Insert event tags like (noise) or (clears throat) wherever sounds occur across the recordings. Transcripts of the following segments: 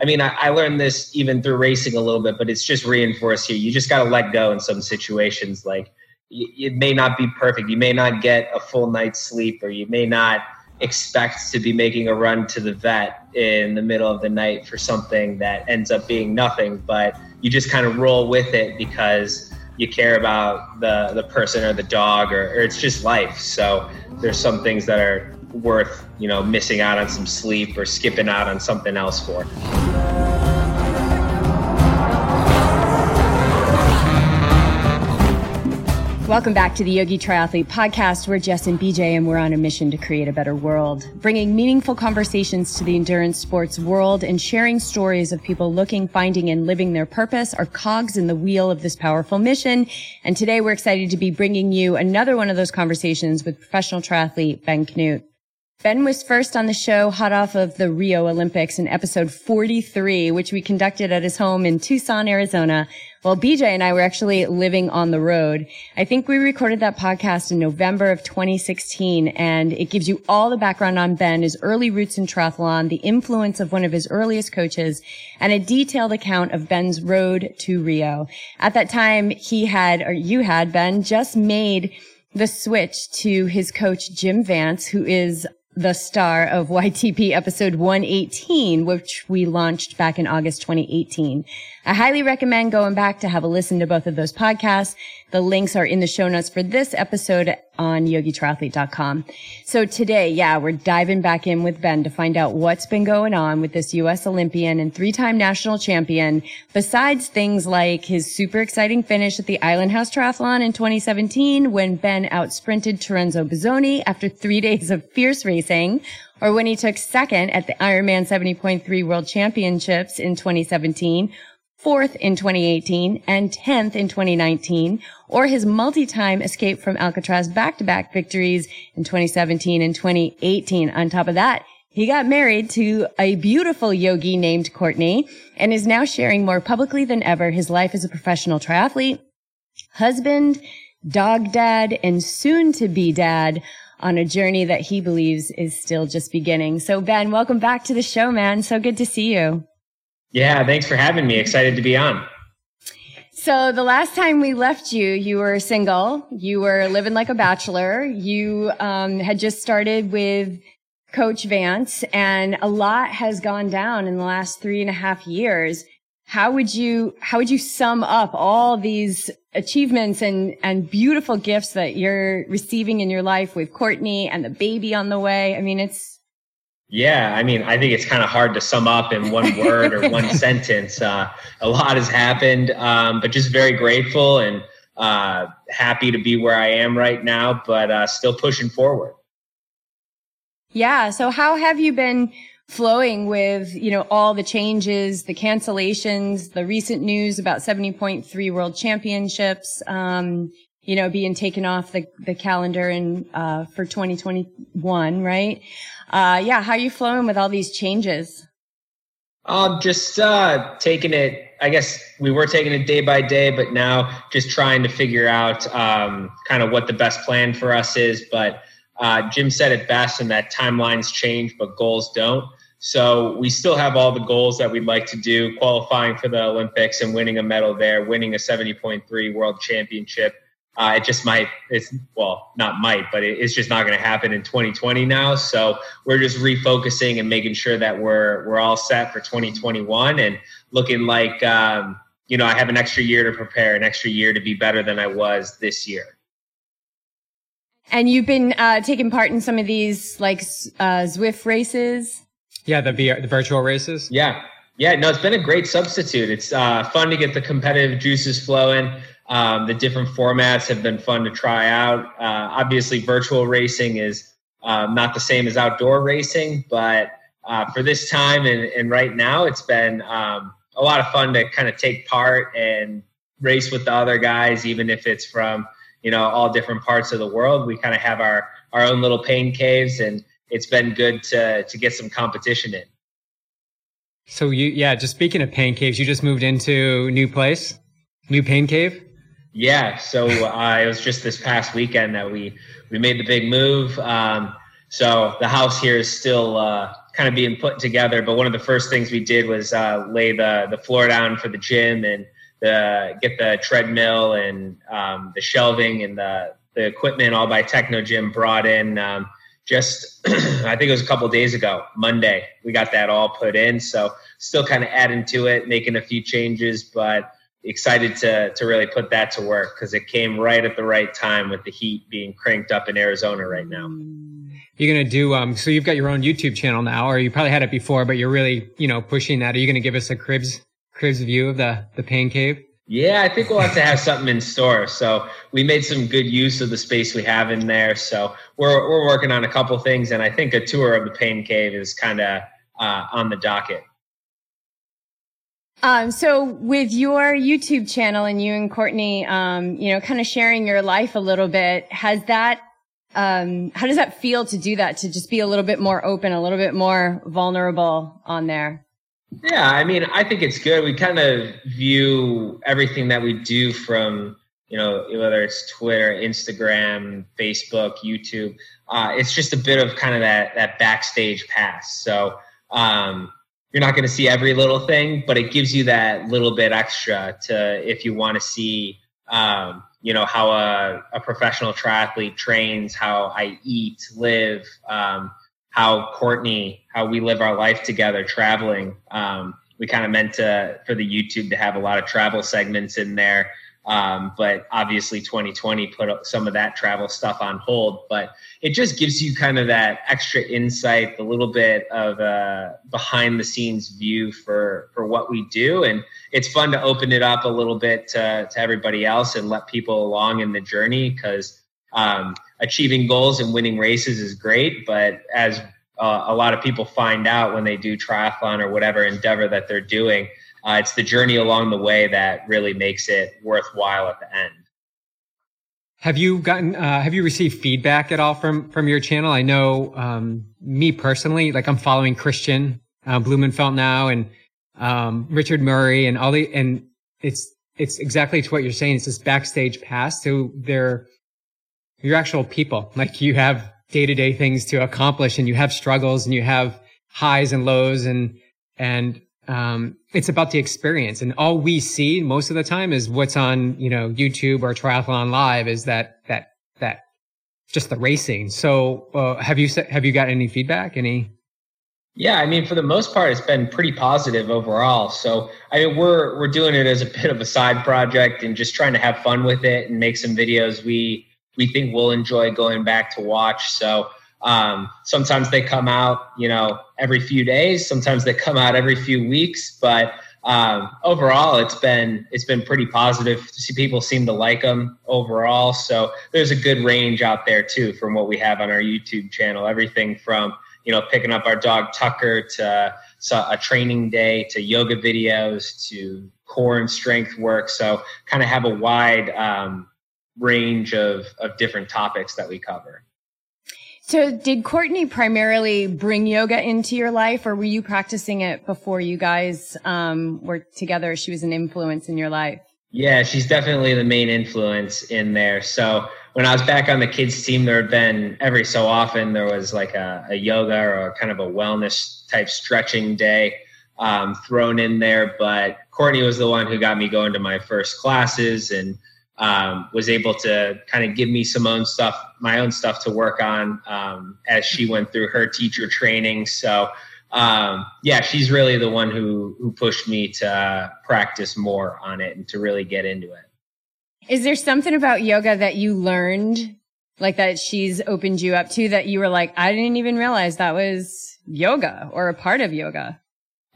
I mean, I, I, learned this even through racing a little bit, but it's just reinforced here. You just got to let go in some situations. Like it may not be perfect. You may not get a full night's sleep, or you may not expect to be making a run to the vet in the middle of the night for something that ends up being nothing. But you just kind of roll with it because you care about the the person or the dog, or, or it's just life. So there's some things that are worth you know missing out on some sleep or skipping out on something else for. Welcome back to the Yogi Triathlete Podcast. We're Jess and BJ, and we're on a mission to create a better world, bringing meaningful conversations to the endurance sports world and sharing stories of people looking, finding, and living their purpose are cogs in the wheel of this powerful mission. And today we're excited to be bringing you another one of those conversations with professional triathlete Ben Kanute. Ben was first on the show hot off of the Rio Olympics in episode 43, which we conducted at his home in Tucson, Arizona, while BJ and I were actually living on the road. I think we recorded that podcast in November of 2016, and it gives you all the background on Ben, his early roots in triathlon, the influence of one of his earliest coaches, and a detailed account of Ben's road to Rio. At that time, he had, or you had, Ben, just made the switch to his coach, Jim Vance, who is the star of YTP episode 118, which we launched back in August 2018. I highly recommend going back to have a listen to both of those podcasts. The links are in the show notes for this episode on yogitriathlete.com. So today, yeah, we're diving back in with Ben to find out what's been going on with this U.S. Olympian and three-time national champion, besides things like his super exciting finish at the Island House Triathlon in 2017 when Ben outsprinted Terenzo Bozzone after three (laughs) days of fierce racing, or when he took second at the Ironman 70.3 World Championships in 2017, fourth in 2018, and 10th in 2019, or his multi-time escape from Alcatraz back-to-back victories in 2017 and 2018. On top of that, he got married to a beautiful yogi named Courtney and is now sharing more publicly than ever his life as a professional triathlete, husband, dog dad, and soon to be dad on a journey that he believes is still just beginning. So Ben, welcome back to the show, man. So good to see you. Yeah, thanks for having me. Excited to be on. So the last time we left you, you were single. You were living like a bachelor. You um, had just started with Coach Vance, and a lot has gone down in the last three and a half years. How would you how would you sum up all these achievements and and beautiful gifts that you're receiving in your life with Courtney and the baby on the way? I mean, it's yeah, I mean, I think it's kind of hard to sum up in one word or one (laughs) sentence. Uh, a lot has happened, um, but just very grateful and uh, happy to be where I am right now, but uh, still pushing forward. Yeah. So, how have you been flowing with you know all the changes, the cancellations, the recent news about 70.3 World Championships? Um, you know, being taken off the, the calendar and, uh, for 2021, right? Uh, yeah, how are you flowing with all these changes? Um, just, uh, taking it, I guess we were taking it day by day, but now just trying to figure out, um, kind of what the best plan for us is. But, uh, Jim said it best and that timelines change, but goals don't. So we still have all the goals that we'd like to do, qualifying for the Olympics and winning a medal there, winning a 70.3 world championship, uh, it just might, it's well, not might, but it, it's just not going to happen in 2020 now. So we're just refocusing and making sure that we're we're all set for 2021 and looking like um, you know I have an extra year to prepare, an extra year to be better than I was this year. And you've been uh, taking part in some of these like uh, Zwift races. Yeah, the VR, the virtual races. Yeah, yeah. No, it's been a great substitute. It's uh, fun to get the competitive juices flowing. Um, the different formats have been fun to try out. Uh, obviously, virtual racing is um, not the same as outdoor racing, but uh, for this time and, and, right now, it's been um, a lot of fun to kind of take part and race with the other guys, even if it's from you know all different parts of the world. We kind of have our our own little pain caves, and it's been good to to get some competition in. So you, yeah, just speaking of pain caves, you just moved into new place, new pain cave. Yeah, so uh, it was just this past weekend that we we made the big move. Um, so the house here is still uh, kind of being put together. But one of the first things we did was uh, lay the the floor down for the gym and the get the treadmill and um, the shelving and the the equipment all by Technogym brought in. Um, just (clears throat) I think it was a couple days ago, Monday. We got that all put in. So still kind of adding to it, making a few changes, but excited to to really put that to work because it came right at the right time with the heat being cranked up in Arizona right now. You're gonna do um so you've got your own YouTube channel now, or you probably had it before, but you're really, you know, pushing that. Are you gonna give us a cribs cribs view of the the pain cave? Yeah, I think we'll have to have something in store. So we made some good use of the space we have in there. So we're we're working on a couple things, and I think a tour of the pain cave is kind of uh, on the docket. Um, so with your YouTube channel and you and Courtney, um, you know, kind of sharing your life a little bit, has that, um, how does that feel to do that? To just be a little bit more open, a little bit more vulnerable on there? Yeah, I mean, I think it's good. We kind of view everything that we do from, you know, whether it's Twitter, Instagram, Facebook, YouTube. Uh, it's just a bit of kind of that that backstage pass. So, um, you're not going to see every little thing, but it gives you that little bit extra to if you want to see, um, you know, how a, a, professional triathlete trains, how I eat, live, um, how Courtney, how we live our life together, traveling. Um, we kind of meant to for the YouTube to have a lot of travel segments in there. Um, but obviously 2020 put some of that travel stuff on hold, but it just gives you kind of that extra insight, a little bit of a behind the scenes view for, for what we do. And it's fun to open it up a little bit to, to everybody else and let people along in the journey because um, achieving goals and winning races is great. But as uh, a lot of people find out when they do triathlon or whatever endeavor that they're doing, uh, it's the journey along the way that really makes it worthwhile at the end. Have you gotten, uh, have you received feedback at all from, from your channel? I know, um, me personally, like I'm following Kristian uh, Blummenfelt now and, um, Richard Murray and all the, and it's, it's exactly to what you're saying. It's this backstage pass. to their your actual people. Like you have day to day things to accomplish and you have struggles and you have highs and lows and, and um, it's about the experience. And all we see most of the time is what's on, you know, YouTube or Triathlon Live is that, that, that just the racing. So, uh, have you, have you got any feedback? Any? Yeah, I mean, for the most part, it's been pretty positive overall. So, I mean, we're we're doing it as a (laughs) bit of a side project and just trying to have fun with it and make some videos we we think we'll enjoy going back to watch. So, um, sometimes they come out, you know, every few days. Sometimes they come out every few weeks. But um, overall, it's been it's been pretty positive. See, people seem to like them overall. So there's a good range out there too from what we have on our YouTube channel. Everything from you know picking up our dog Tucker to a training day to yoga videos to core and strength work. So kind of have a wide um, range of of different topics that we cover. So did Courtney primarily bring yoga into your life or were you practicing it before you guys um, were together? She was an influence in your life. Yeah, she's definitely the main influence in there. So when I was back on the kids team, there had been every so often there was like a, a yoga or kind of a wellness type stretching day um, thrown in there. But Courtney was the one who got me going to my first classes and um, was able to kind of give me some own stuff, my own stuff to work on um, as she went through her teacher training. So, um, yeah, she's really the one who who pushed me to practice more on it and to really get into it. Is there something about yoga that you learned, like that she's opened you up to, that you were like, I didn't even realize that was yoga or a part of yoga?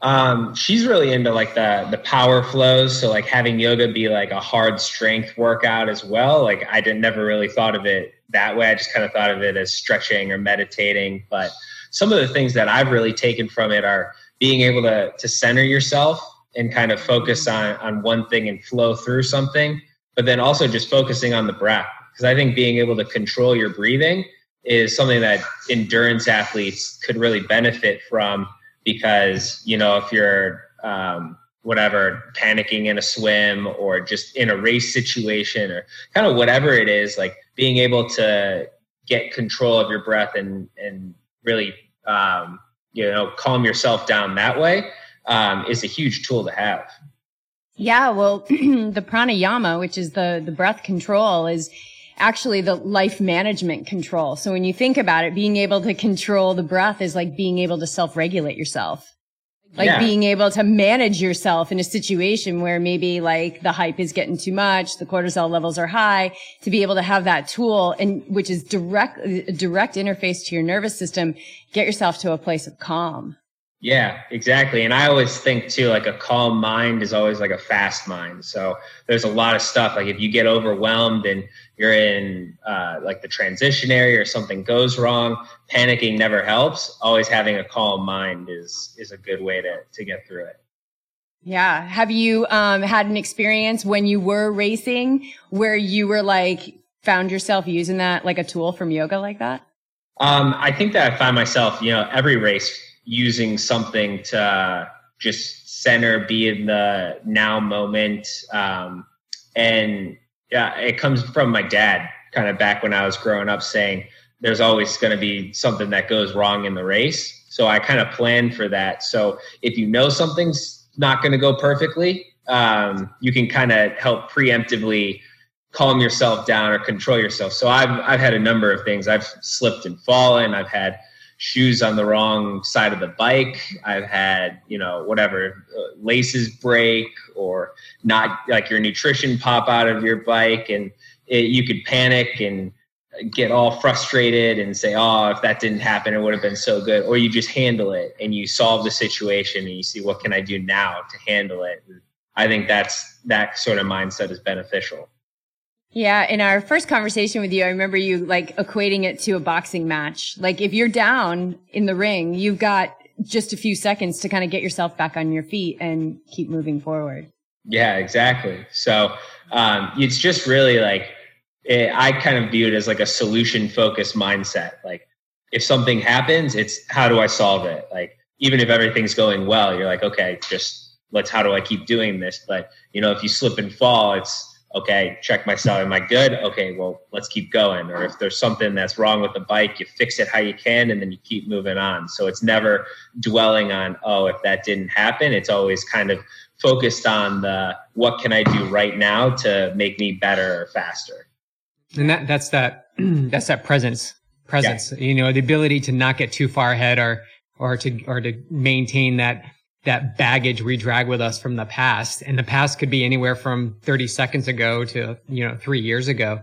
Um, she's really into like the the power flows. So like having yoga be like a hard strength workout as well. Like I didn't never really thought of it that way. I just kind of thought of it as stretching or meditating. But some of the things that I've really taken from it are being able to to center yourself and kind of focus on on one thing and flow through something, but then also just focusing on the breath. Because I think being able to control your breathing is something that endurance athletes could really benefit from because you know if you're um, whatever panicking in a swim or just in a race situation or kind of whatever it is like being able to get control of your breath and and really um, you know calm yourself down that way um, is a huge tool to have. Yeah, well, (clears throat) the pranayama, which is the the breath control, is actually the life management control. So when you think about it, being able to control the breath is like being able to self regulate yourself. Like yeah. being able to manage yourself in a situation where maybe like the hype is getting too much, the cortisol levels are high, to be able to have that tool and which is direct, a direct interface to your nervous system, get yourself to a place of calm. Yeah, exactly. And I always think too, like a calm mind is always like a fast mind. So there's a lot of stuff. Like if you get overwhelmed and you're in uh, like the transition area or something goes wrong, panicking never helps. Always having a calm mind is is a good way to to get through it. Yeah. Have you um, had an experience when you were racing where you were like found yourself using that like a tool from yoga like that? Um, I think that I find myself, you know, every race using something to just center, be in the now moment. Um, and yeah, it comes from my dad, kind of back when I was growing up, saying there's always going to be something that goes wrong in the race. So I kind of plan for that. So if you know something's not going to go perfectly, um, you can kind of help preemptively calm yourself down or control yourself. So I've I've had a number of things. I've slipped and fallen. I've had shoes on the wrong side of the bike. I've had, you know, whatever uh, laces break or not like your nutrition pop out of your bike and it, you could panic and get all frustrated and say, oh, if that didn't happen, it would have been so good. Or you just handle it and you solve the situation and you see what can I do now to handle it. I think that's that sort of mindset is beneficial. Yeah, in our first conversation with you, I remember you like equating it to a boxing match. Like if you're down in the ring, you've got just a few seconds to kind of get yourself back on your feet and keep moving forward. Yeah, exactly. So um, it's just really like it, I kind of view it as like a solution focused mindset. Like if something happens, it's how do I solve it? Like even if everything's going well, you're like, okay, just let's how do I keep doing this? But you know, if you slip and fall, it's okay, check myself. Am I good? Okay, well, let's keep going. Or if there's something that's wrong with the bike, you fix it how you can and then you keep moving on. So it's never dwelling on, oh, if that didn't happen. It's always kind of focused on the what can I do right now to make me better or faster. And that that's that (clears throat) that's that presence. Presence. Yeah. You know, the ability to not get too far ahead or or to or to maintain that that baggage we drag with us from the past. And the past could be anywhere from 30 seconds ago to, you know, three years ago.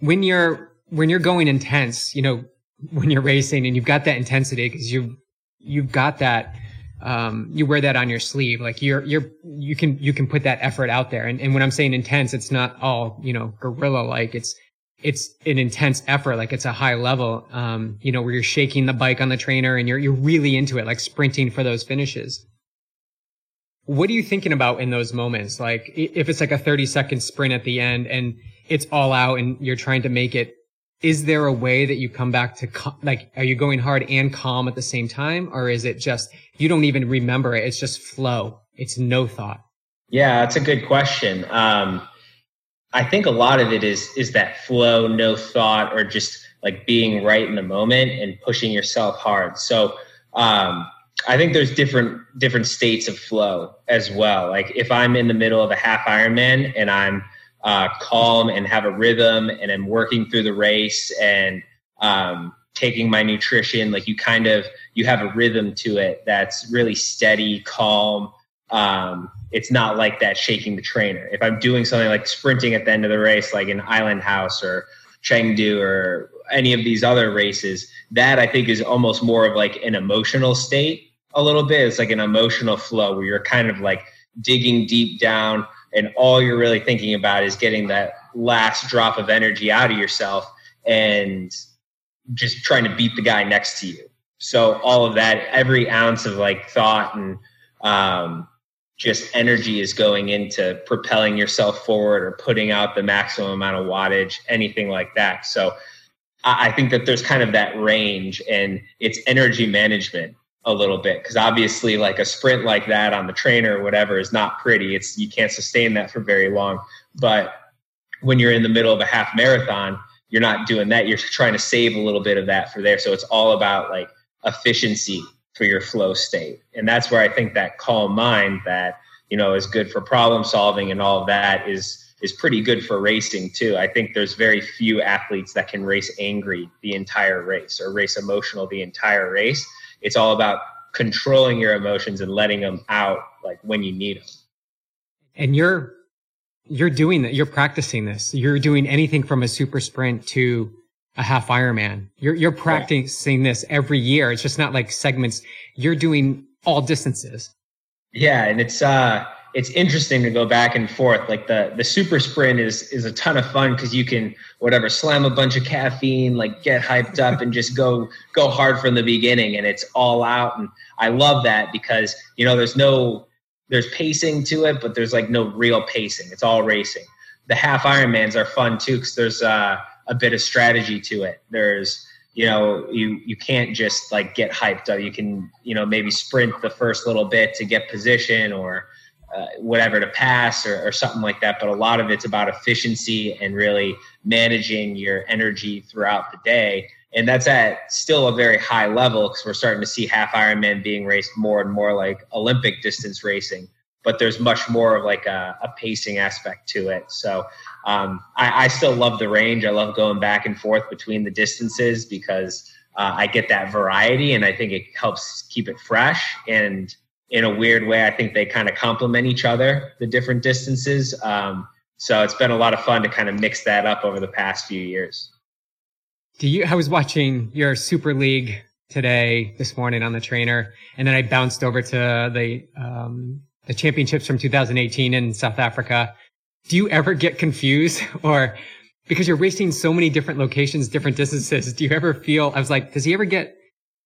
When you're, when you're going intense, you know, when you're racing and you've got that intensity because you, you've got that, um, you wear that on your sleeve. Like you're, you're, you can, you can put that effort out there. And, and when I'm saying intense, it's not all, you know, gorilla like it's, it's an intense effort. Like it's a high level, um, you know, where you're shaking the bike on the trainer and you're, you're really into it, like sprinting for those finishes. What are you thinking about in those moments? Like if it's like a 30 second sprint at the end and it's all out and you're trying to make it, is there a way that you come back to like, are you going hard and calm at the same time? Or is it just, you don't even remember it. It's just flow. It's no thought. Yeah, that's a good question. Um, I think a lot of it is, is that flow, no thought, or just like being right in the moment and pushing yourself hard. So, um, I think there's different different states of flow as well. Like if I'm in the middle of a half Ironman and I'm uh, calm and have a rhythm and I'm working through the race and um, taking my nutrition, like you kind of you have a rhythm to it that's really steady, calm. Um, it's not like that shaking the trainer. If I'm doing something like sprinting at the end of the race, like in Island House or Chengdu or any of these other races, that I think is almost more of like an emotional state a little bit. It's like an emotional flow where you're kind of like digging deep down and all you're really thinking about is getting that last drop of energy out of yourself and just trying to beat the guy next to you. So all of that, every ounce of like thought and um, just energy is going into propelling yourself forward or putting out the maximum amount of wattage, anything like that. So I think that there's kind of that range and it's energy management a little bit. Because obviously like a sprint like that on the trainer or whatever is not pretty. It's you can't sustain that for very long. But when you're in the middle of a half marathon you're not doing that. You're trying to save a little bit of that for there. So it's all about like efficiency for your flow state. And that's where I think that calm mind that, you know, is good for problem solving and all of that is is pretty good for racing too. I think there's very few athletes that can race angry the entire race or race emotional the entire race. It's all about controlling your emotions and letting them out like when you need them. And you're you're doing that. You're practicing this. You're doing anything from a super sprint to a half Ironman. You're you're practicing this every year. It's just not like segments. You're doing all distances. Yeah, and it's uh it's interesting to go back and forth. Like the the super sprint is is a ton of fun because you can whatever slam a bunch of caffeine, like get hyped up and just go go hard from the beginning, and it's all out. And I love that because you know there's no there's pacing to it, but there's like no real pacing. It's all racing. The half Ironmans are fun too because there's uh, a bit of strategy to it. There's you know you you can't just like get hyped up. You can you know maybe sprint the first little bit to get position or uh, whatever to pass or, or, something like that. But a lot of it's about efficiency and really managing your energy throughout the day. And that's at still a very high level because we're starting to see half Ironman being raced more and more like Olympic distance racing. But there's much more of like a, a pacing aspect to it. So um, I, I, still love the range. I love going back and forth between the distances because uh, I get that variety and I think it helps keep it fresh and in a weird way, I think they kind of complement each other, the different distances. Um, so it's been a lot of fun to kind of mix that up over the past few years. Do you? I was watching your Super League today, this morning on the trainer, and then I bounced over to the um, the championships from 2018 in South Africa. Do you ever get confused, (laughs) or because you're racing so many different locations, different distances? Do you ever feel? I was like, does he ever get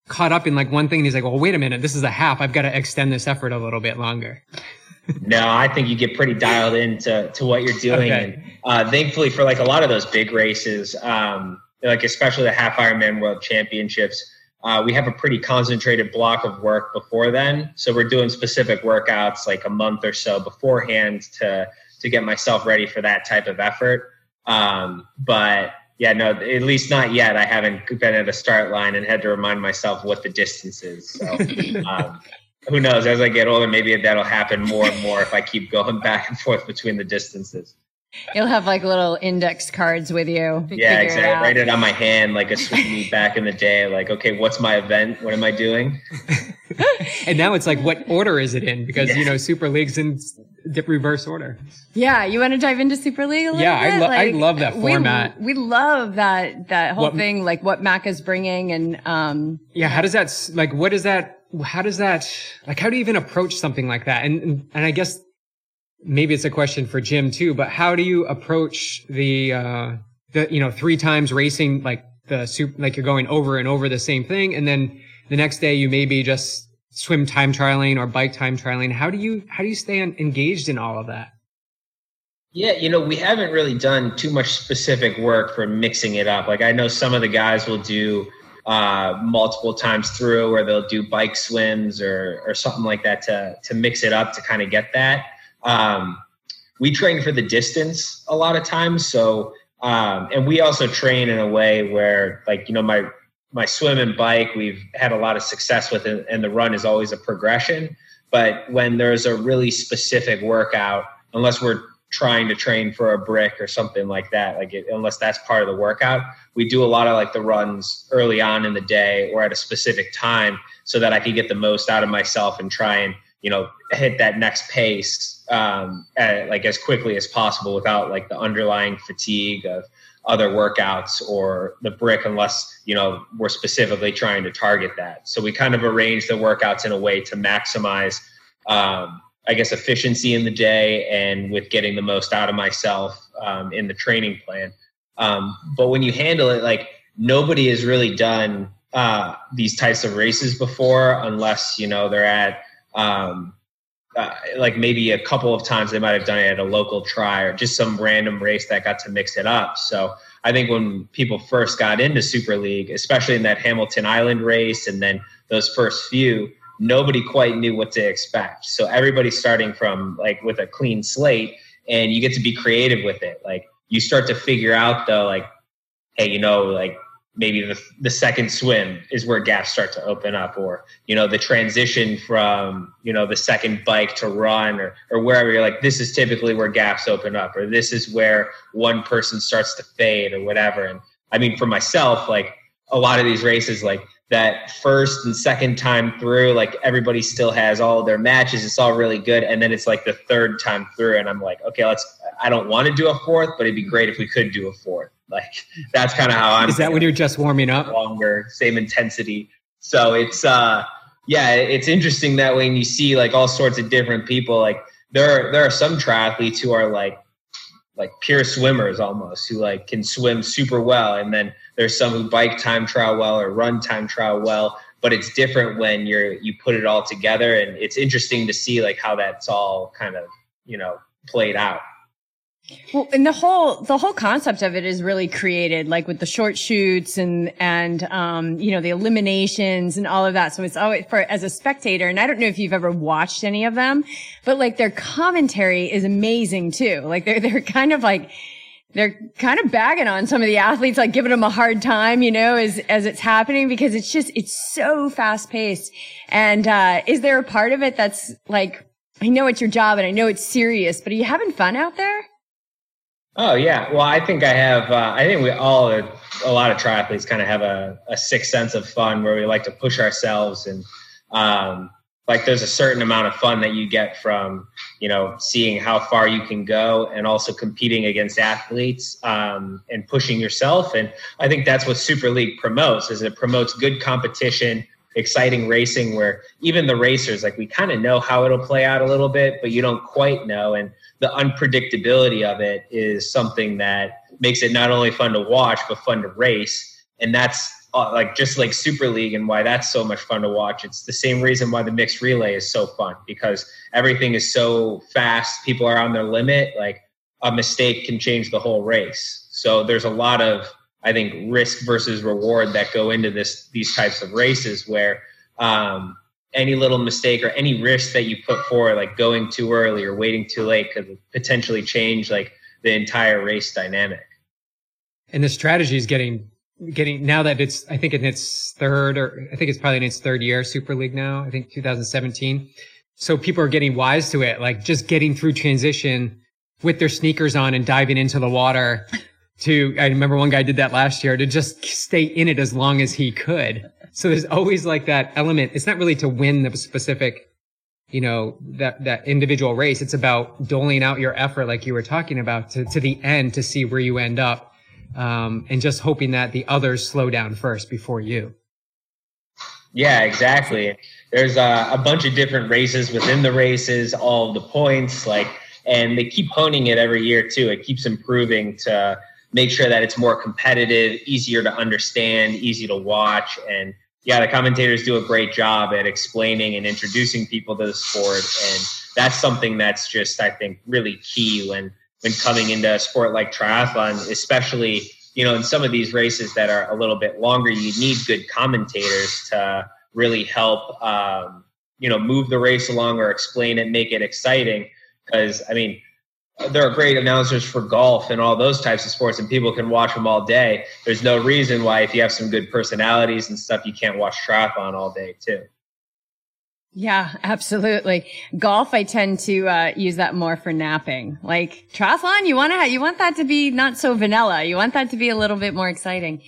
caught up in like one thing and he's like, well, wait a minute, this is a half. I've got to extend this effort a little bit longer. (laughs) no, I think you get pretty dialed into to what you're doing. Okay. And uh, thankfully for like a lot of those big races, um, like especially the half Ironman World Championships, uh, we have a pretty concentrated block of work before then. So we're doing specific workouts like a month or so beforehand to to get myself ready for that type of effort. Um, but yeah, no, at least not yet. I haven't been at a start line and had to remind myself what the distance is. So, (laughs) um, who knows? As I get older, maybe that'll happen more and more if I keep going (laughs) back and forth between the distances. You'll have like little index cards with you. Yeah, exactly. It Write it on my hand like a sweet meat back in the day. Like, okay, what's my event? What am I doing? (laughs) and now it's like, what order is it in? Because yeah. you know, Super League's in reverse order. Yeah, you want to dive into Super League a little yeah, bit? I, lo- like, I love that format. We, we love that that whole what, thing, like what Mac is bringing, and um. Yeah, how does that like? What is that? How does that like? How do you even approach something like that? And and, and I guess maybe it's a question for Jim too. But how do you approach the uh the you know three times racing like the soup like you're going over and over the same thing, and then the next day you maybe just swim time trialing or bike time trialing. How do you how do you stay engaged in all of that? Yeah, you know, we haven't really done too much specific work for mixing it up. Like I know some of the guys will do uh, multiple times through, or they'll do bike swims or or something like that to to mix it up to kind of get that. Um, we train for the distance a lot of times, so um, and we also train in a way where, like, you know, my my swim and bike we've had a lot of success with it and the run is always a progression. But when there's a really specific workout unless we're trying to train for a brick or something like that like it, unless that's part of the workout we do a lot of like the runs early on in the day or at a specific time so that i can get the most out of myself and try and you know hit that next pace um, at, like as quickly as possible without like the underlying fatigue of other workouts or the brick unless you know we're specifically trying to target that. So we kind of arrange the workouts in a way to maximize um, i guess efficiency in the day and with getting the most out of myself um, in the training plan. Um, but when you handle it like nobody has really done uh, these types of races before unless you know they're at um, uh, like maybe a couple of times they might have done it at a local tri or just some random race that got to mix it up. So I think when people first got into Super League, especially in that Hamilton Island race and then those first few, nobody quite knew what to expect. So everybody's starting from like with a clean slate and you get to be creative with it. Like you start to figure out though, like, hey, you know, like maybe the, the second swim is where gaps start to open up or you know the transition from you know the second bike to run or, or wherever you're like this is typically where gaps open up or this is where one person starts to fade or whatever. And i mean for myself like a lot of these races like that first and second time through like everybody still has all their matches. It's all really good. And then it's like the third time through and i'm like okay let's i don't want to do a fourth but it'd be great if we could do a fourth like that's kind of how I'm. Is that when you're just warming up? Longer, same intensity. So it's uh, yeah, it's interesting that when you see like all sorts of different people, like there are, there are some triathletes who are like like pure swimmers almost who like can swim super well and then there's some who bike time trial well or run time trial well but it's different when you're you put it all together and it's interesting to see like how that's all kind of you know played out well, and the whole the whole concept of it is really created, like with the short shoots and and um, you know the eliminations and all of that. So it's always for as a spectator, and I don't know if you've ever watched any of them, but like their commentary is amazing too. Like they're they're kind of like they're kind of bagging on some of the athletes, like giving them a hard time, you know, as as it's happening because it's just it's so fast paced. And uh, is there a part of it that's like I know it's your job and I know it's serious, but are you having fun out there? Oh yeah, well I think I have. Uh, I think we all, a lot of triathletes, kind of have a, a sixth sense of fun where we like to push ourselves and um, like there's a certain amount of fun that you get from you know seeing how far you can go and also competing against athletes um, and pushing yourself and i think that's what super league promotes is it promotes good competition exciting racing where even the racers like we kind of know how it'll play out a little bit but you don't quite know. And the unpredictability of it is something that makes it not only fun to watch but fun to race. And that's uh, like just like super league and why that's so much fun to watch. It's the same reason why the mixed relay is so fun because everything is so fast people are on their limit like a mistake can change the whole race. So there's a lot of i think risk versus reward that go into this these types of races where um, any little mistake or any risk that you put forward, like going too early or waiting too late, could potentially change like the entire race dynamic. And the strategy is getting getting now that it's I think in its third or I think it's probably in its third year Super League now. I think 2017. So people are getting wise to it, like just getting through transition with their sneakers on and diving into the water. To I remember one guy did that last year to just stay in it as long as he could. So there's always like that element. It's not really to win the specific, you know, that, that individual race. It's about doling out your effort, like you were talking about to, to the end to see where you end up. Um, and just hoping that the others slow down first before you. Yeah, exactly. There's a, a bunch of different races within the races, all the points, like, and they keep honing it every year too. It keeps improving to make sure that it's more competitive, easier to understand, easy to watch, and yeah, the commentators do a great job at explaining and introducing people to the sport, and that's something that's just I think really key when when coming into a sport like triathlon, especially you know in some of these races that are a little bit longer. You need good commentators to really help um, you know move the race along or explain it, make it exciting. Because I mean, there are great announcers for golf and all those types of sports, and people can watch them all day. There's no reason why, if you have some good personalities and stuff, you can't watch triathlon all day too. Yeah, absolutely. Golf, I tend to uh, use that more for napping. Like triathlon, you want to you want that to be not so vanilla. You want that to be a little bit more exciting.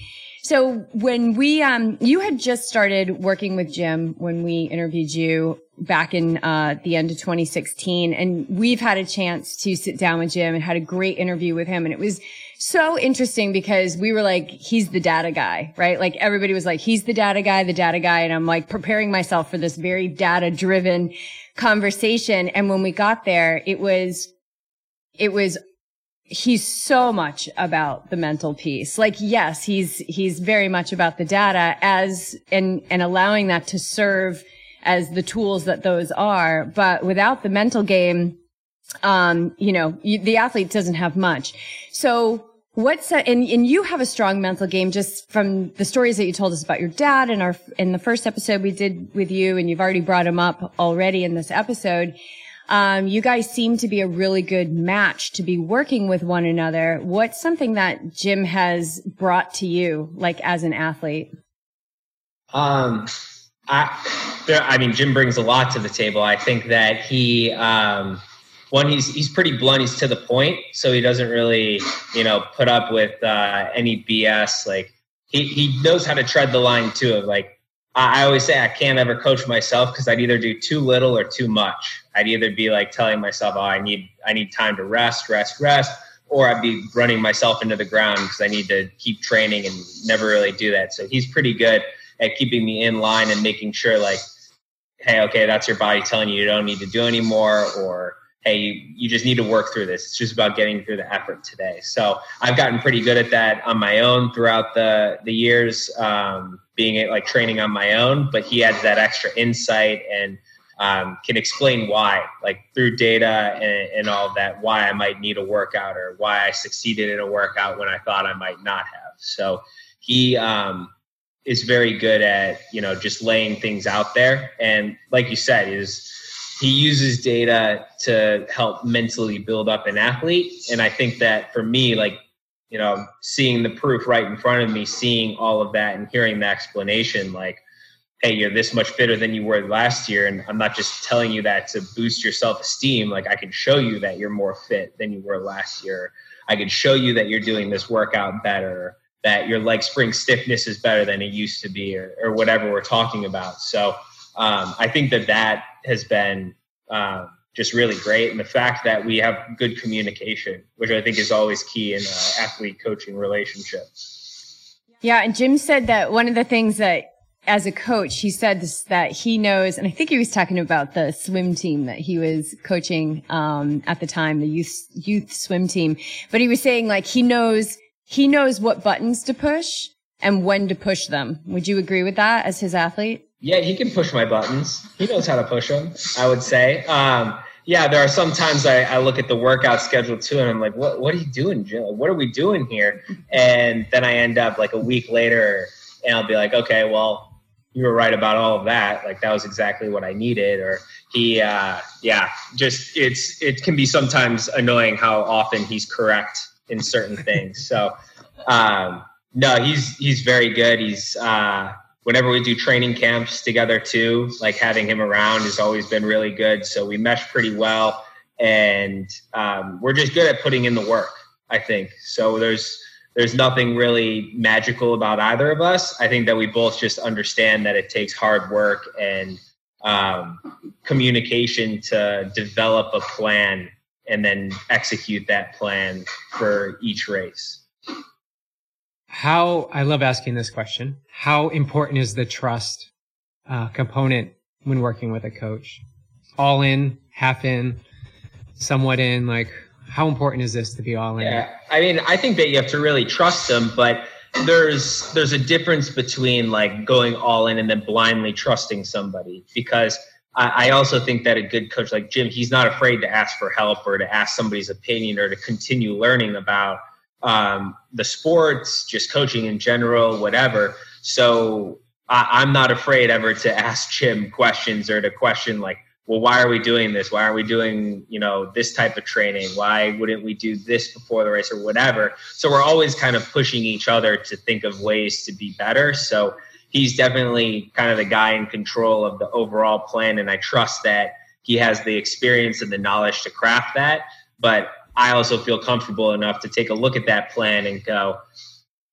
So when we, um, you had just started working with Jim when we interviewed you back in, uh, the end of 2016. And we've had a chance to sit down with Jim and had a great interview with him. And it was so interesting because we were like, he's the data guy, right? Like everybody was like, he's the data guy, the data guy. And I'm like preparing myself for this very data driven conversation. And when we got there, it was, it was he's so much about the mental piece. Like, yes, he's, he's very much about the data as, and, and allowing that to serve as the tools that those are. But without the mental game, um, you know, you, the athlete doesn't have much. So what's that? And, and you have a strong mental game just from the stories that you told us about your dad and our, in the first episode we did with you, and you've already brought him up already in this episode. Um, you guys seem to be a really good match to be working with one another. What's something that Jim has brought to you, like as an athlete? Um, I, there, I mean, Jim brings a lot to the table. I think that he, um, one, he's he's pretty blunt. He's to the point, so he doesn't really, you know, put up with uh, any BS. Like he he knows how to tread the line too. Of like, I, always say, I can't ever coach myself because I'd either do too little or too much. I'd either be like telling myself, oh, I need I need time to rest, rest, rest, or I'd be running myself into the ground because I need to keep training and never really do that. So he's pretty good at keeping me in line and making sure like, hey, okay, that's your body telling you you don't need to do anymore, or hey, you, just need to work through this. It's just about getting through the effort today. So I've gotten pretty good at that on my own throughout the the years, um, being like training on my own. But he adds that extra insight and um, can explain why, like through data and, and all that, why I might need a workout or why I succeeded in a workout when I thought I might not have. So he um, is very good at you know just laying things out there, and like you said, is he uses data to help mentally build up an athlete. And I think that for me, like you know, seeing the proof right in front of me, seeing all of that, and hearing the explanation, like hey, you're this much fitter than you were last year. And I'm not just telling you that to boost your self esteem. Like I can show you that you're more fit than you were last year. I can show you that you're doing this workout better, that your leg spring stiffness is better than it used to be, or, or whatever we're talking about. So um, I think that that has been um, just really great. And the fact that we have good communication, which I think is always key in an athlete coaching relationship. Yeah. And Jim said that one of the things that as a coach, he said this, that he knows, and I think he was talking about the swim team that he was coaching um, at the time, the youth youth swim team. But he was saying like he knows he knows what buttons to push and when to push them. Would you agree with that as his athlete? Yeah, he can push my buttons. He knows how to push them. I would say. Um, yeah, there are some times I, I, look at the workout schedule too, and I'm like, what What are you doing, Jim? What are we doing here? And then I end up like a week later, and I'll be like, okay, well you were right about all of that. Like that was exactly what I needed. Or he, uh, yeah, just it's it can be sometimes annoying how often he's correct in certain things. So um, no, he's he's very good. He's uh, whenever we do training camps together too, like having him around has always been really good. So we mesh pretty well, and um, we're just good at putting in the work. I think so. There's there's nothing really magical about either of us. I think that we both just understand that it takes hard work and um, communication to develop a plan and then execute that plan for each race. How I love asking this question. How important is the trust uh, component when working with a coach? All in, half in, somewhat in. Like, how important is this to be all in? Yeah, I mean, I think that you have to really trust them, but there's there's a difference between like going all in and then blindly trusting somebody because I, I also think that a good coach like Jim, he's not afraid to ask for help or to ask somebody's opinion or to continue learning about um, the sports, just coaching in general, whatever. So I, I'm not afraid ever to (laughs) ask Jim questions or to question like well, why are we doing this? Why are we doing, you know, this type of training? Why wouldn't we do this before the race or whatever? So we're always kind of pushing each other to think of ways to be better. So he's definitely kind of the guy in control of the overall plan. And I trust that he has the experience and the knowledge to craft that. But I also feel comfortable enough to take a look at that plan and go,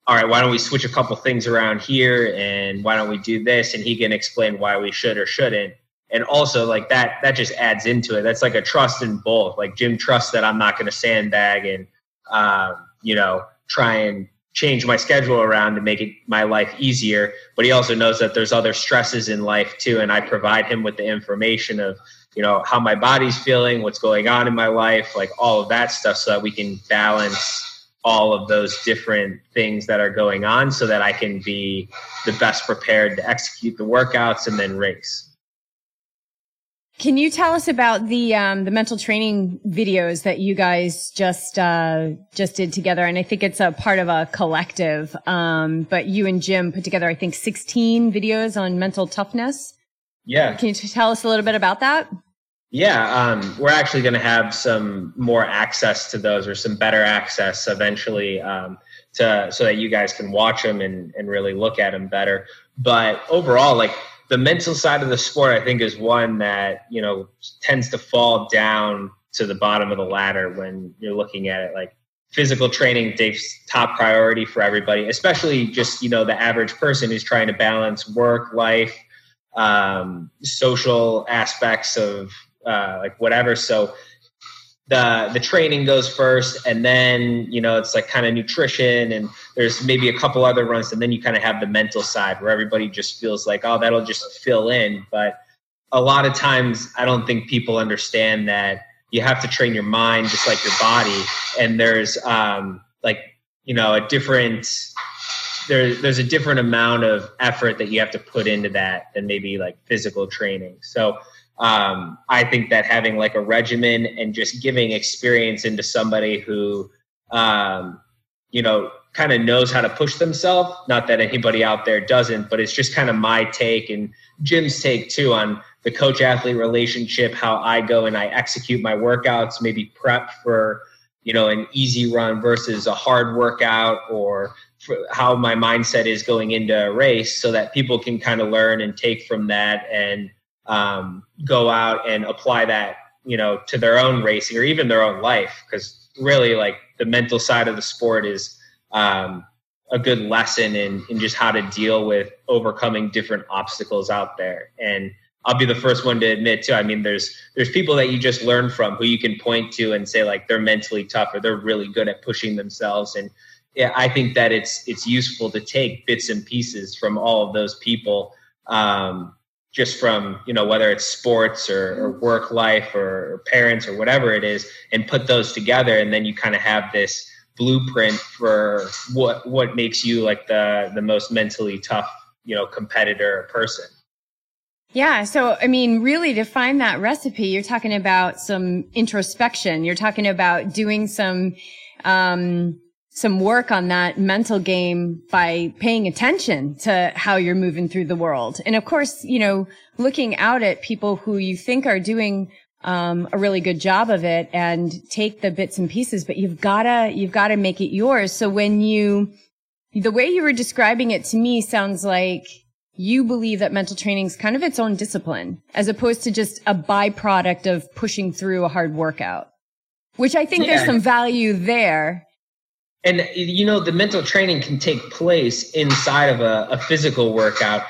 all right, why don't we switch a couple things around here? And why don't we do this? And he can explain why we should or shouldn't and also like that that just adds into it that's like a trust in both like jim trusts that i'm not going to sandbag and um, you know try and change my schedule around to make it my life easier but he also knows that there's other stresses in life too and i provide him with the information of you know how my body's feeling what's going on in my life like all of that stuff so that we can balance all of those different things that are going on so that i can be the best prepared to execute the workouts and then race can you tell us about the um, the mental training videos that you guys just uh, just did together? And I think it's a part of a collective. Um, but you and Jim put together, I think, 16 videos on mental toughness. Yeah. Can you tell us a little bit about that? Yeah, um, we're actually going to have some more access to those, or some better access eventually, um, to so that you guys can watch them and and really look at them better. But overall, like the mental side of the sport, I think is one that you know tends to fall down to the bottom of the ladder when you're looking at it. Like physical training takes top priority for everybody, especially just you know the average person who's trying to balance work, life, um, social aspects of uh, like whatever. So the the training goes first, and then you know it's like kind of nutrition, and there's maybe a couple other runs, and then you kind of have the mental side where everybody just feels like oh that'll just fill in, but a lot of times I don't think people understand that you have to train your mind just like your body, and there's um, like you know a different there, there's a different amount of effort that you have to put into that than maybe like physical training. So um, I think that having like a regimen and just giving experience into somebody who, um, you know, kind of knows how to push themselves. Not that anybody out there doesn't, but it's just kind of my take and Jim's take too on the coach athlete relationship, how I go and I execute my workouts, maybe prep for, you know, an easy run versus a hard workout or how my mindset is going into a race so that people can kind of learn and take from that and um, go out and apply that you know to their own racing or even their own life because really like the mental side of the sport is um, a good lesson in, in just how to deal with overcoming different obstacles out there. And i'll be the first one to admit too i mean there's there's people that you just learn from who you can point to and say like they're mentally tough or they're really good at pushing themselves. And yeah, I think that it's it's useful to take bits and pieces from all of those people um, just from you know whether it's sports or, or work life or, or, parents or whatever it is and put those together and then you kind of have this blueprint for what what makes you like the the most mentally tough you know competitor person. Yeah so i mean really to find that recipe. You're talking about some introspection. You're talking about doing some um some work on that mental game by paying attention to how you're moving through the world. And of course, you know, looking out at people who you think are doing um, a really good job of it and take the bits and pieces, but you've gotta, you've gotta make it yours. So when you, the way you were describing it to me sounds like you believe that mental training is kind of its own discipline as opposed to just a byproduct of pushing through a hard workout, which I think yeah. there's some value there and you know the mental training can take place inside of a, a, physical workout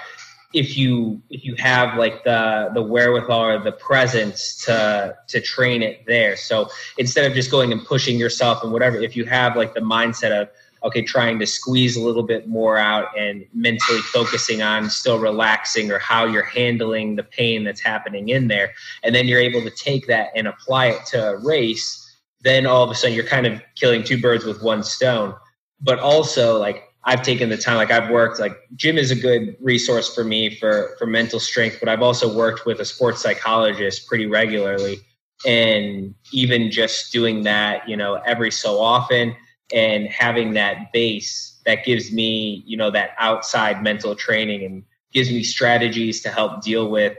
if you if you have like the the wherewithal or the presence to to train it there. So instead of just going and pushing yourself and whatever if you have like the mindset of okay trying to squeeze a little bit more out and mentally focusing on still relaxing or how you're handling the pain that's happening in there and then you're able to take that and apply it to a race then all of a sudden you're kind of killing two birds with one stone. But also, like I've taken the time, like I've worked, like Jim is a good resource for me for for mental strength, but I've also worked with a sports psychologist pretty regularly, and even just doing that, you know, every so often, and having that base that gives me, you know, that outside mental training and gives me strategies to help deal with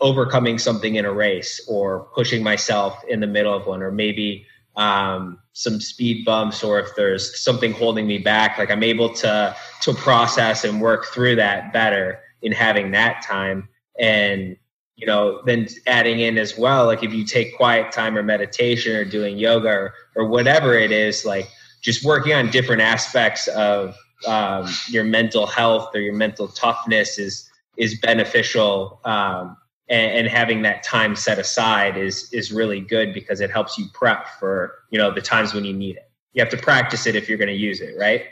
overcoming something in a race or pushing myself in the middle of one or maybe um, some speed bumps or if there's something holding me back like i'm able to to process and work through that better in having that time. And you know then adding in as well like if you take quiet time or meditation or doing yoga or, or whatever it is like just working on different aspects of um, your mental health or your mental toughness is is beneficial um, and, and, having that time set aside is is really good because it helps you prep for you know the times when you need it. You have to practice it if you're going to use it right?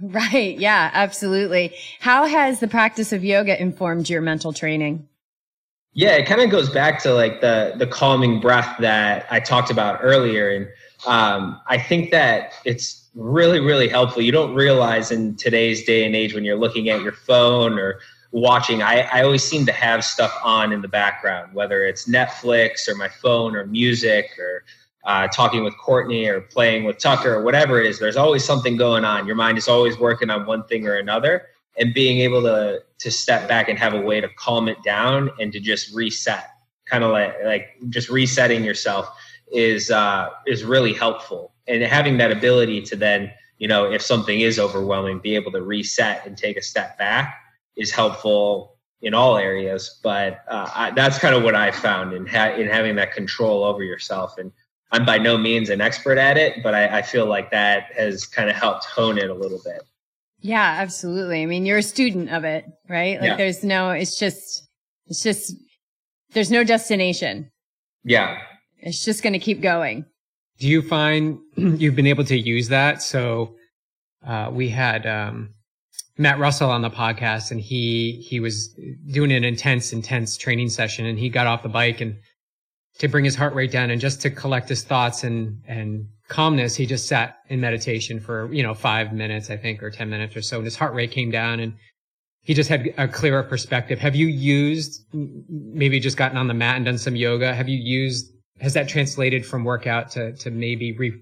Right. Yeah absolutely. How has the practice of yoga informed your mental training? Yeah it kind of goes back to like the the calming breath that i talked about earlier and um, i think that it's really really helpful. You don't realize in today's day and age when you're looking at your phone or watching I, I always seem to have stuff on in the background whether it's netflix or my phone or music or uh, talking with courtney or playing with tucker or whatever it is there's always something going on your mind is always working on one thing or another and being able to to step back and have a way to calm it down and to just reset kind of like like just resetting yourself is uh, is really helpful. And having that ability to then, you know, if something is overwhelming, be able to reset and take a step back is helpful in all areas. But uh, I, that's kind of what I found in ha- in having that control over yourself. And I'm by no means an expert at it, but I, I feel like that has kind of helped hone it a little bit. Yeah, absolutely. I mean, you're a student of it, right? Like, yeah. there's no, it's just, it's just, there's no destination. Yeah. It's just going to keep going. Do you find (clears throat) you've been able to use that? So, uh, we had, um, Matt Russell on the podcast and he, he was doing an intense, intense training session and he got off the bike and to bring his heart rate down and just to collect his thoughts and, and calmness, he just sat in meditation for, you know, five minutes, I think, or 10 minutes or so. And his heart rate came down and he just had a clearer perspective. Have you used, maybe just gotten on the mat and done some yoga? Have you used, has that translated from workout to, to maybe re,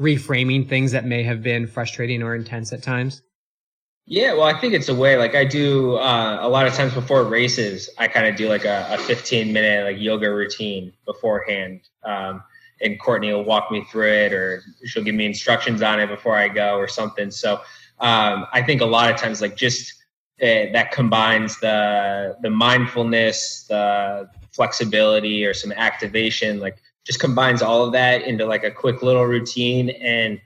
reframing things that may have been frustrating or intense at times? Yeah, well, I think it's a way. Like I do uh, a lot of times before races, I kind of do like a, a, 15 minute like yoga routine beforehand. Um, and Courtney will walk me through it, or she'll give me instructions on it before I go, or something. So um, I think a lot of times, like just uh, that combines the the mindfulness, the flexibility, or some activation. Like just combines all of that into like a quick little routine, and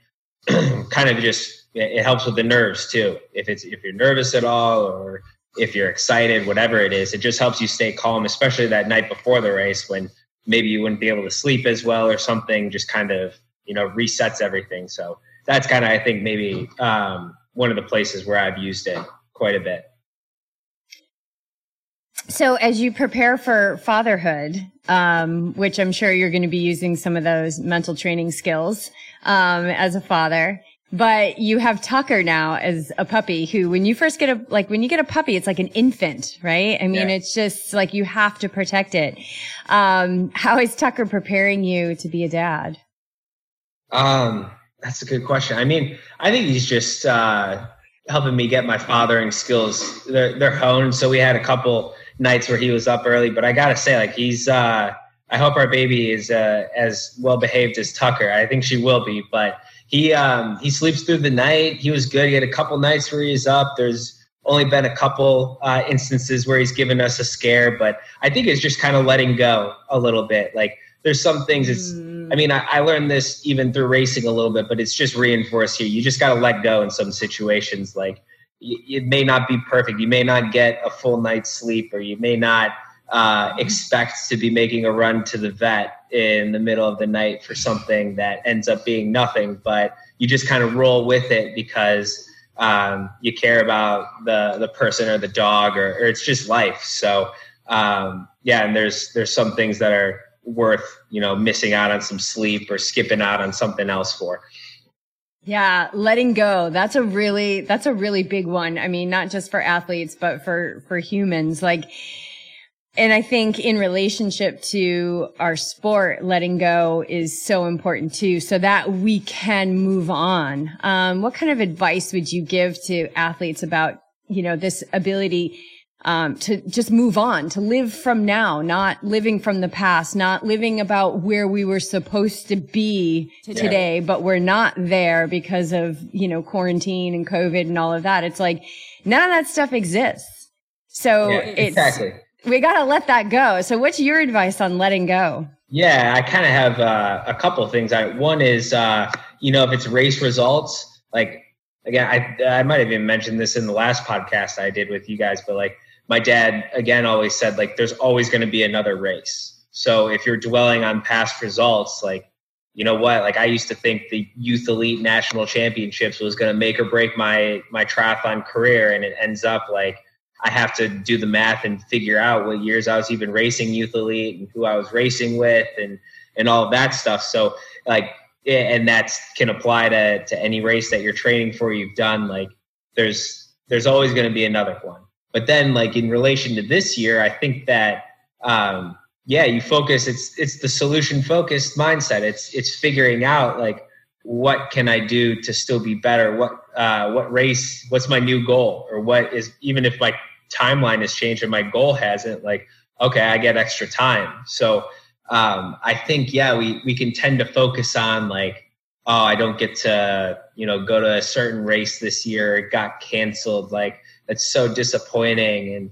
(clears throat) kind of just it helps with the nerves too. If it's if you're nervous at all or if you're excited, whatever it is, it just helps you stay calm, especially that night before the race when maybe you wouldn't be able to sleep as well or something. Just kind of you know resets everything. So that's kind of I think maybe um, one of the places where I've used it quite a bit. So, as you prepare for fatherhood, um, which I'm sure you're going to be using some of those mental training skills um, as a father, but you have Tucker now as a puppy who, when you first get a, like when you get a puppy, it's like an infant, right? I mean, yeah. it's just like you have to protect it. Um, how is Tucker preparing you to be a dad? Um, that's a good question. I mean, I think he's just, uh, helping me get my fathering skills. They're, they're honed. So we had a couple nights where he was up early, but I gotta say, like, he's, uh, I hope our baby is, uh, as well behaved as Tucker. I think she will be, but he um, he sleeps through the night. He was good. He had a couple nights where he's up. There's only been a couple uh, instances where he's given us a scare, but I think it's just kind of letting go a little bit. Like there's some things. It's I mean I, I learned this even through racing a little bit, but it's just reinforced here. You just got to let go in some situations. Like it may not be perfect. You may not get a full night's sleep, or you may not uh, expect to be making a run to the vet in the middle of the night for something that ends up being nothing, but you just kind of roll with it because um, you care about the the person or the dog or, or it's just life. So um, yeah, and there's there's some things that are worth you know missing out on some sleep or skipping out on something else for. Yeah, letting go. That's a really that's a really big one. I mean, not just for athletes, but for for humans. Like and I think in relationship to our sport, letting go is so important too, so that we can move on. Um, what kind of advice would you give to athletes about, you know, this ability um, to just move on, to live from now, not living from the past, not living about where we were supposed to be today, but we're not there because of, you know, quarantine and COVID and all of that. It's like none of that stuff exists. So yeah, it's, exactly we got to let that go. So, what's your advice on letting go? Yeah, I kind of have uh, a couple things. I, one is, uh, you know, if it's race results, like again, I I might have even mentioned this in the last podcast I did with you guys, but like my dad again always said, like there's always going to be another race. So if you're dwelling on past results, like you know what, like I used to think the youth elite national championships was going to make or break my my triathlon career, and it ends up like I have to do the math and figure out what years I was even racing youth elite and who I was racing with and and all that stuff. So like and that can apply to to any race that you're training for you've done like there's there's always going to be another one. But then like in relation to this year, I think that um yeah, you focus it's it's the solution focused mindset. It's it's figuring out like what can I do to still be better? What uh, what race? What's my new goal? Or what is even if my timeline has changed and my goal hasn't like okay, I get extra time. So um, I think, yeah, we, we can tend to focus on like, oh, I don't get to, you know, go to a certain race this year. It got canceled. Like, that's so disappointing. And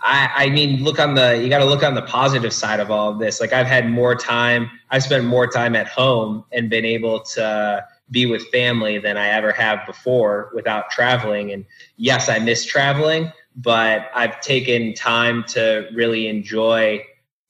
I, I mean, look on the, you got to look on the positive side of all of this. Like, I've had more time, I've spent more time at home and been able to be with family than I ever have before without traveling. And yes, I miss traveling, but I've taken time to really enjoy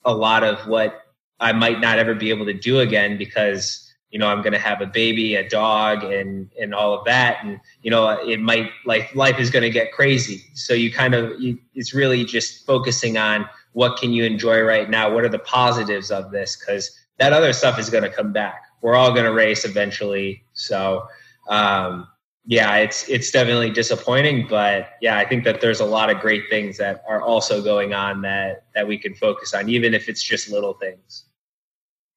a lot of what I might not ever be able to do again because you know I'm going to have a baby, a dog, and and all of that, and you know it might like life is going to get crazy. So you kind of you, it's really just focusing on what can you enjoy right now. What are the positives of this? Because that other stuff is going to come back. We're all going to race eventually. So um, yeah, it's it's definitely disappointing, but yeah, I think that there's a lot of great things that are also going on that that we can focus on, even if it's just little things.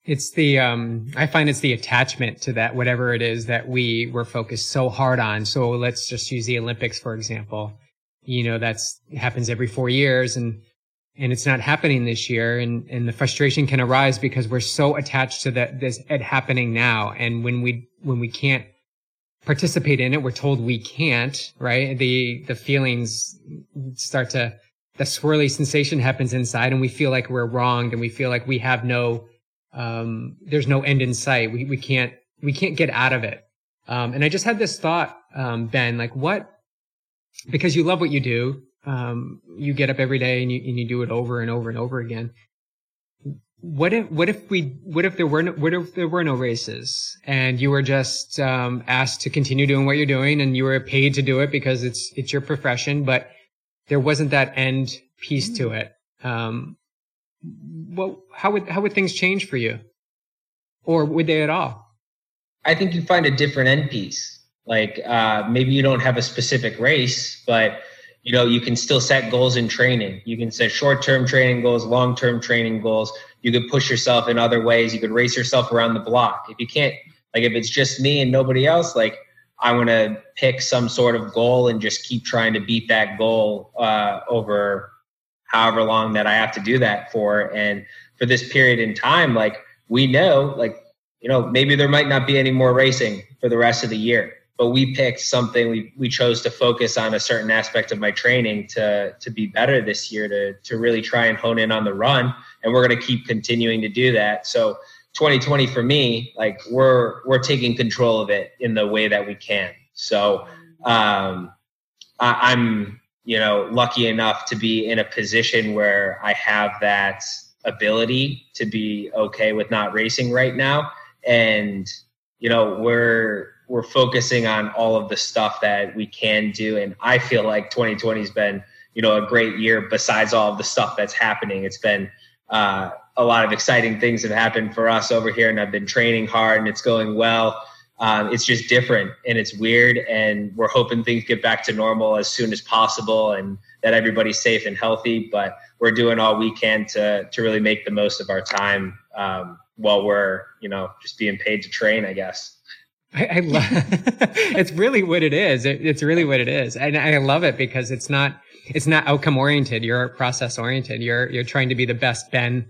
It's the um I find it's the attachment to that whatever it is that we were focused so hard on. So let's just use the Olympics for example. You know, that's happens every 4 years and and it's not happening this year and and the frustration can arise because we're so attached to that this it happening now and when we when we can't participate in it. We're told we can't, right? The, the feelings start to, the swirly sensation happens inside and we feel like we're wronged and we feel like we have no, um, there's no end in sight. We, we can't, we can't get out of it. Um, and I just had this thought, um, Ben, like what, because you love what you do, um, you get up every day and you, and you do it over and over and over again what if what if we what if there were no, what if there were no races? And you were just um, asked to continue doing what you're doing and you were paid to do it because it's it's your profession but there wasn't that end piece to it. Um, well how would how would things change for you? Or would they at all? I think you'd find a different end piece. Like uh, maybe you don't have a specific race but you know you can still set goals in training. You can set short-term training goals long-term training goals you could push yourself in other ways. You could race yourself around the block. If you can't like if it's just me and nobody else like i want to pick some sort of goal and just keep trying to beat that goal uh, over however long that i have to do that for. And for this period in time like we know like you know maybe there might not be any more racing for the rest of the year but we picked something. We, we chose to focus on a certain aspect of my training to to be better this year to to really try and hone in on the run and we're going to keep continuing to do that so 2020 for me like we're we're taking control of it in the way that we can so um I, i'm you know lucky enough to be in a position where i have that ability to be okay with not racing right now and you know we're we're focusing on all of the stuff that we can do. And I feel like 2020 has been, you know, a great year besides all of the stuff that's happening. It's been uh, a lot of exciting things have happened for us over here, and I've been training hard, and it's going well. Um, it's just different and it's weird, and we're hoping things get back to normal as soon as possible, and that everybody's safe and healthy. But we're doing all we can to to really make the most of our time um, while we're, you know, just being paid to train, I guess. I, I love (laughs) it's really what it is. It, it's really what it is. And I love it because it's not, it's not outcome oriented. You're process oriented. You're, you're trying to be the best Ben,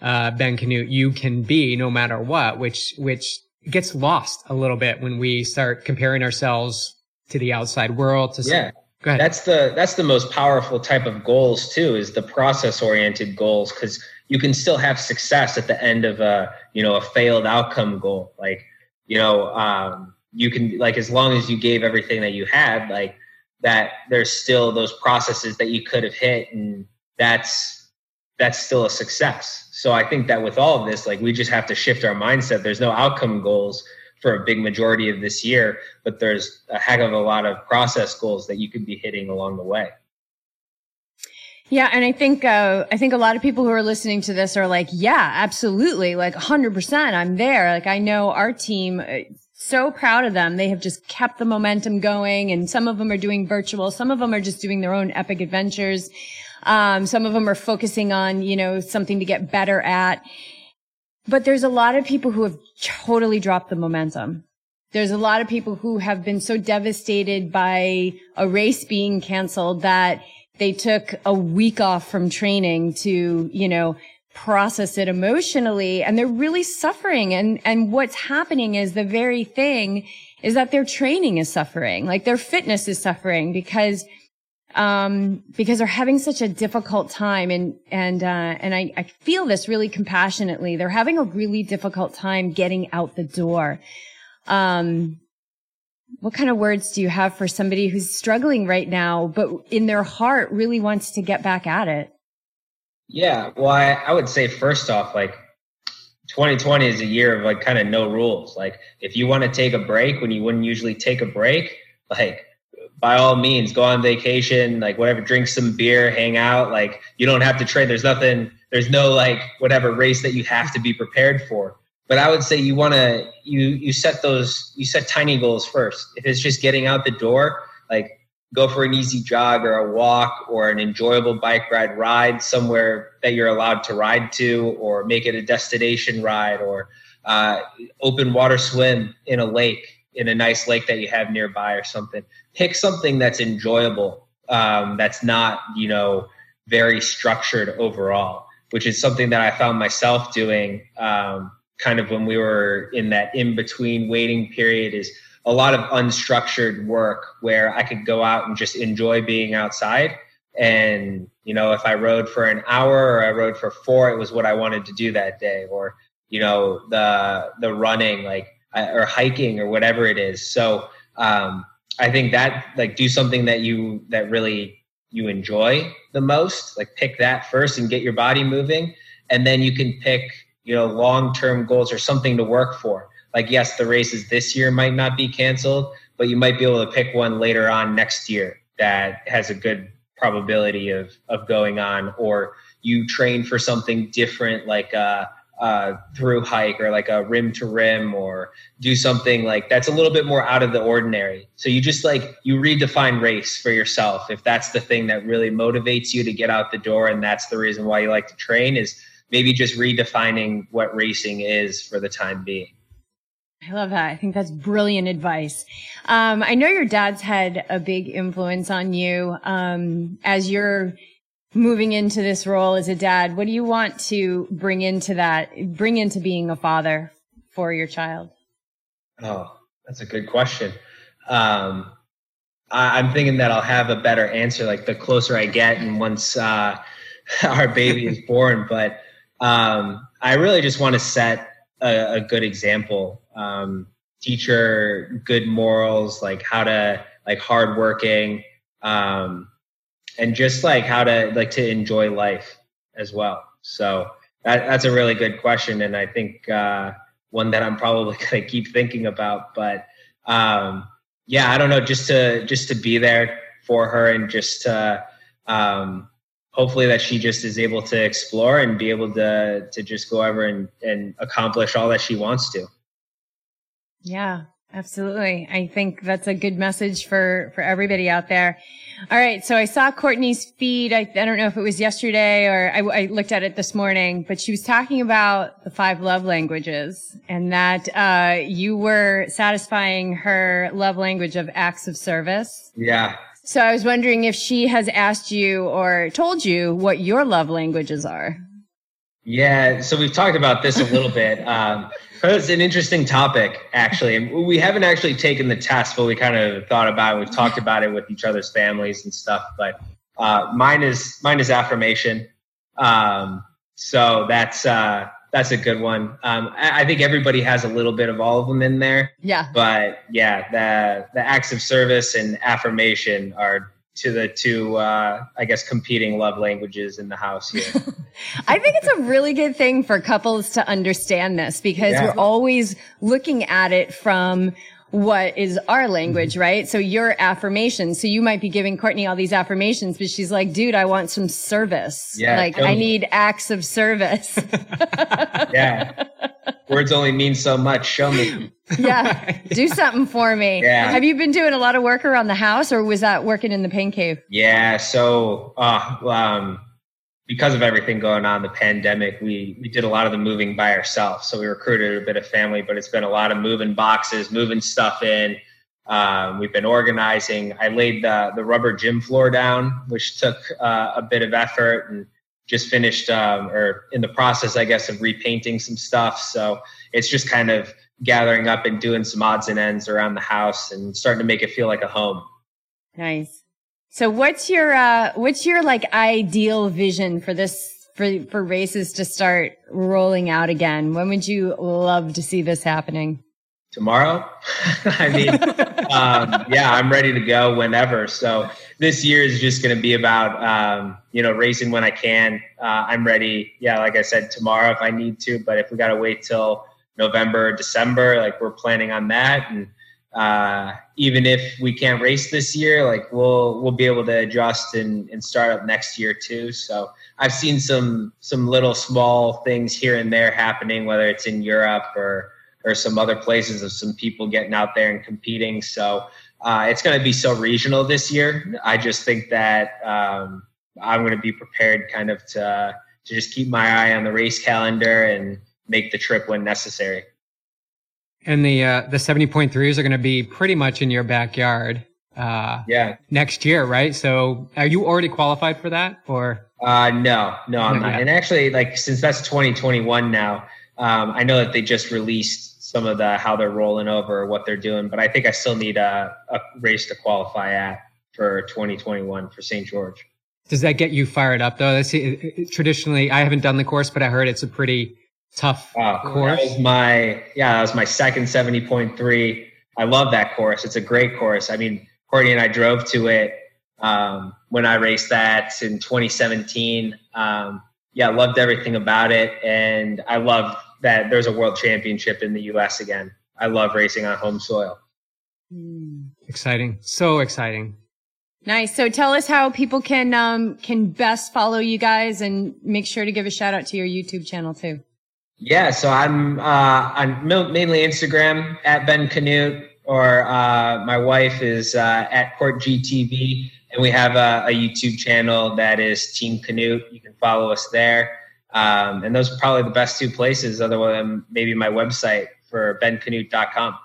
uh, Ben Kanute you can be no matter what, which, which gets lost a little bit when we start comparing ourselves to the outside world. To yeah. Some, that's the, that's the most powerful type of goals too, is the process oriented goals. Cause you can still have success at the end of a, you know, a failed outcome goal. Like, you know, um, you can like as long as you gave everything that you had, like that there's still those processes that you could have hit and that's that's still a success. So I think that with all of this, like we just have to shift our mindset. There's no outcome goals for a big majority of this year, but there's a heck of a lot of process goals that you could be hitting along the way. Yeah, and I think uh, I think a lot of people who are listening to this are like, yeah, absolutely, like 100%, I'm there. Like I know our team uh, so proud of them. They have just kept the momentum going and some of them are doing virtual, some of them are just doing their own epic adventures. Um, some of them are focusing on, you know, something to get better at. But there's a lot of people who have totally dropped the momentum. There's a lot of people who have been so devastated by a race being canceled that they took a week off from training to, you know, process it emotionally and they're really suffering. And, and what's happening is the very thing is that their training is suffering, like their fitness is suffering because um, because they're having such a difficult time and, and, uh, and I, I feel this really compassionately. They're having a really difficult time getting out the door. Um, what kind of words do you have for somebody who's struggling right now, but in their heart really wants to get back at it? Yeah. Well, I, I would say first off, like 2020 is a year of like kind of no rules. Like if you want to take a break when you wouldn't usually take a break, like by all means go on vacation like whatever drink some beer hang out like you don't have to train there's nothing there's no like whatever race that you have to be prepared for but i would say you want to you you set those you set tiny goals first if it's just getting out the door like go for an easy jog or a walk or an enjoyable bike ride ride somewhere that you're allowed to ride to or make it a destination ride or uh, open water swim in a lake in a nice lake that you have nearby or something. Pick something that's enjoyable, um, that's not, you know, very structured overall, which is something that I found myself doing um, kind of when we were in that in between waiting period is a lot of unstructured work where I could go out and just enjoy being outside. And, you know, if I rode for an hour or I rode for four, it was what I wanted to do that day. Or, you know, the the running, like or hiking or whatever it is. So um, I think that like do something that you that really you enjoy the most. Like pick that first and get your body moving, and then you can pick you know long term goals or something to work for. Like yes, the races this year might not be canceled, but you might be able to pick one later on next year that has a good probability of of going on or you train for something different like uh, uh, through hike or like a rim to rim or do something like that's a little bit more out of the ordinary. So you just like you redefine race for yourself. If that's the thing that really motivates you to get out the door and that's the reason why you like to train is maybe just redefining what racing is for the time being. I love that. I think that's brilliant advice. Um, I know your dad's had a big influence on you um, as you're moving into this role as a dad, what do you want to bring into that, bring into being a father for your child? Oh, that's a good question. Um, I, am thinking that I'll have a better answer like the closer I get and once uh, (laughs) our baby is (laughs) born. But um, I really just want to set a, a good example, um, teach her good morals, like how to like hardworking. Um, and just like how to like to enjoy life as well. So that, that's a really good question, and I think uh, one that I'm probably (laughs) to keep thinking about. But um, yeah, I don't know, just to just to be there for her and just to um, hopefully that she just is able to explore and be able to to just go over and and accomplish all that she wants to. Yeah, Absolutely. I think that's a good message for, for everybody out there. All right. So I saw Courtney's feed. I, I don't know if it was yesterday or I, I, looked at it this morning, but she was talking about the five love languages and that, uh, you were satisfying her love language of acts of service. Yeah. So I was wondering if she has asked you or told you what your love languages are. Yeah. So we've talked about this a little bit. (laughs) Um, it's an interesting topic, actually. And we haven't actually taken the test, but we kind of thought about it. We've talked about it with each other's families and stuff. But uh, mine is mine is affirmation. Um, so that's uh, that's a good one. Um, I, I, think everybody has a little bit of all of them in there. Yeah. But yeah, the the acts of service and affirmation are to the two, uh, I guess, competing love languages in the house here. (laughs) I think it's a really good thing for couples to understand this because yeah. we're always looking at it from what is our language, mm-hmm. right? So your affirmations. So you might be giving Courtney all these affirmations, but she's like, dude, I want some service. Yeah. Like I need acts of service. (laughs) yeah. Words only mean so much. Show me. Yeah. (laughs) Do something for me. Yeah. Have you been doing a lot of work around the house or was that working in the pain cave? Yeah. So, uh, um, because of everything going on, the pandemic, we we did a lot of the moving by ourselves. So we recruited a bit of family, but it's been a lot of moving boxes, moving stuff in, Um, we've been organizing. I laid the, the rubber gym floor down, which took uh, a bit of effort and just finished um, or in the process, I guess, of repainting some stuff. So it's just kind of gathering up and doing some odds and ends around the house and starting to make it feel like a home. Nice. So what's your uh what's your like ideal vision for this for for races to start rolling out again? When would you love to see this happening? Tomorrow. (laughs) I mean, um, yeah, I'm ready to go whenever. So this year is just going to be about um, you know racing when I can. Uh, I'm ready. Yeah, like I said, tomorrow if I need to. But if we got to wait till November, December, like we're planning on that. And uh, even if we can't race this year, like we'll we'll be able to adjust and, and start up next year too. So I've seen some some little small things here and there happening, whether it's in Europe or or some other places of some people getting out there and competing. So uh, it's going to be so regional this year. I just think that um, I'm going to be prepared, kind of to to just keep my eye on the race calendar and make the trip when necessary. And the uh, the seventy point threes are going to be pretty much in your backyard. Uh, yeah. Next year, right? So, are you already qualified for that, or? Uh, no, no, I'm not. And actually, like since that's 2021 now, um, I know that they just released some of the how they're rolling over, what they're doing, but I think I still need a, a race to qualify at for 2021 for St. George. Does that get you fired up though? That's traditionally I haven't done the course, but I heard it's a pretty tough uh, course. That was my yeah, that was my second seventy point three. I love that course. It's a great course. I mean, Courtney and I drove to it um, when I raced that in 2017. Um, yeah, loved everything about it, and I love that there's a world championship in the U.S. again. I love racing on home soil. Hmm. Exciting, so exciting. Nice. So tell us how people can um, can best follow you guys, and make sure to give a shout out to your YouTube channel too. Yeah, so I'm uh, on mainly Instagram at Ben Kanute, or uh, my wife is uh, at Court GTV, and we have a, a, YouTube channel that is Team Kanute. You can follow us there, um, and those are probably the best two places, other than maybe my website for benkanute.com.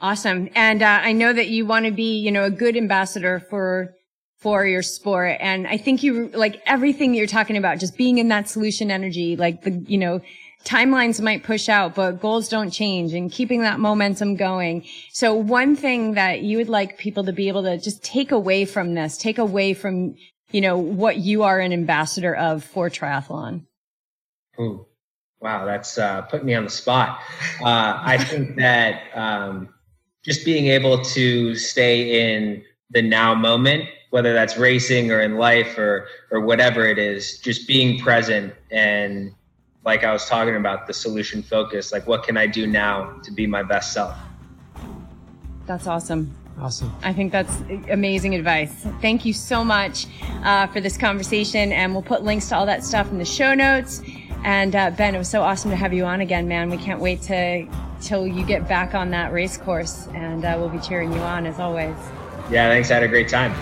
Awesome, and uh, I know that you want to be, you know, a good ambassador for for your sport, and I think you like everything you're talking about, just being in that solution energy, like the, you know timelines might push out, but goals don't change and keeping that momentum going. So one thing that you would like people to be able to just take away from this, take away from, you know, what you are an ambassador of for triathlon. Ooh, wow. That's, uh, put me on the spot. Uh, I think (laughs) that, um, just being able to stay in the now moment whether that's racing or in life or or whatever it is just being present and like I was talking about, the solution focus. Like, what can I do now to be my best self? That's awesome. Awesome. I think that's amazing advice. Thank you so much uh, for this conversation. And we'll put links to all that stuff in the show notes. And uh, Ben, it was so awesome to have you on again, man. We can't wait to till you get back on that race course, and uh, we'll be cheering you on as always. Yeah, thanks. I had a great time.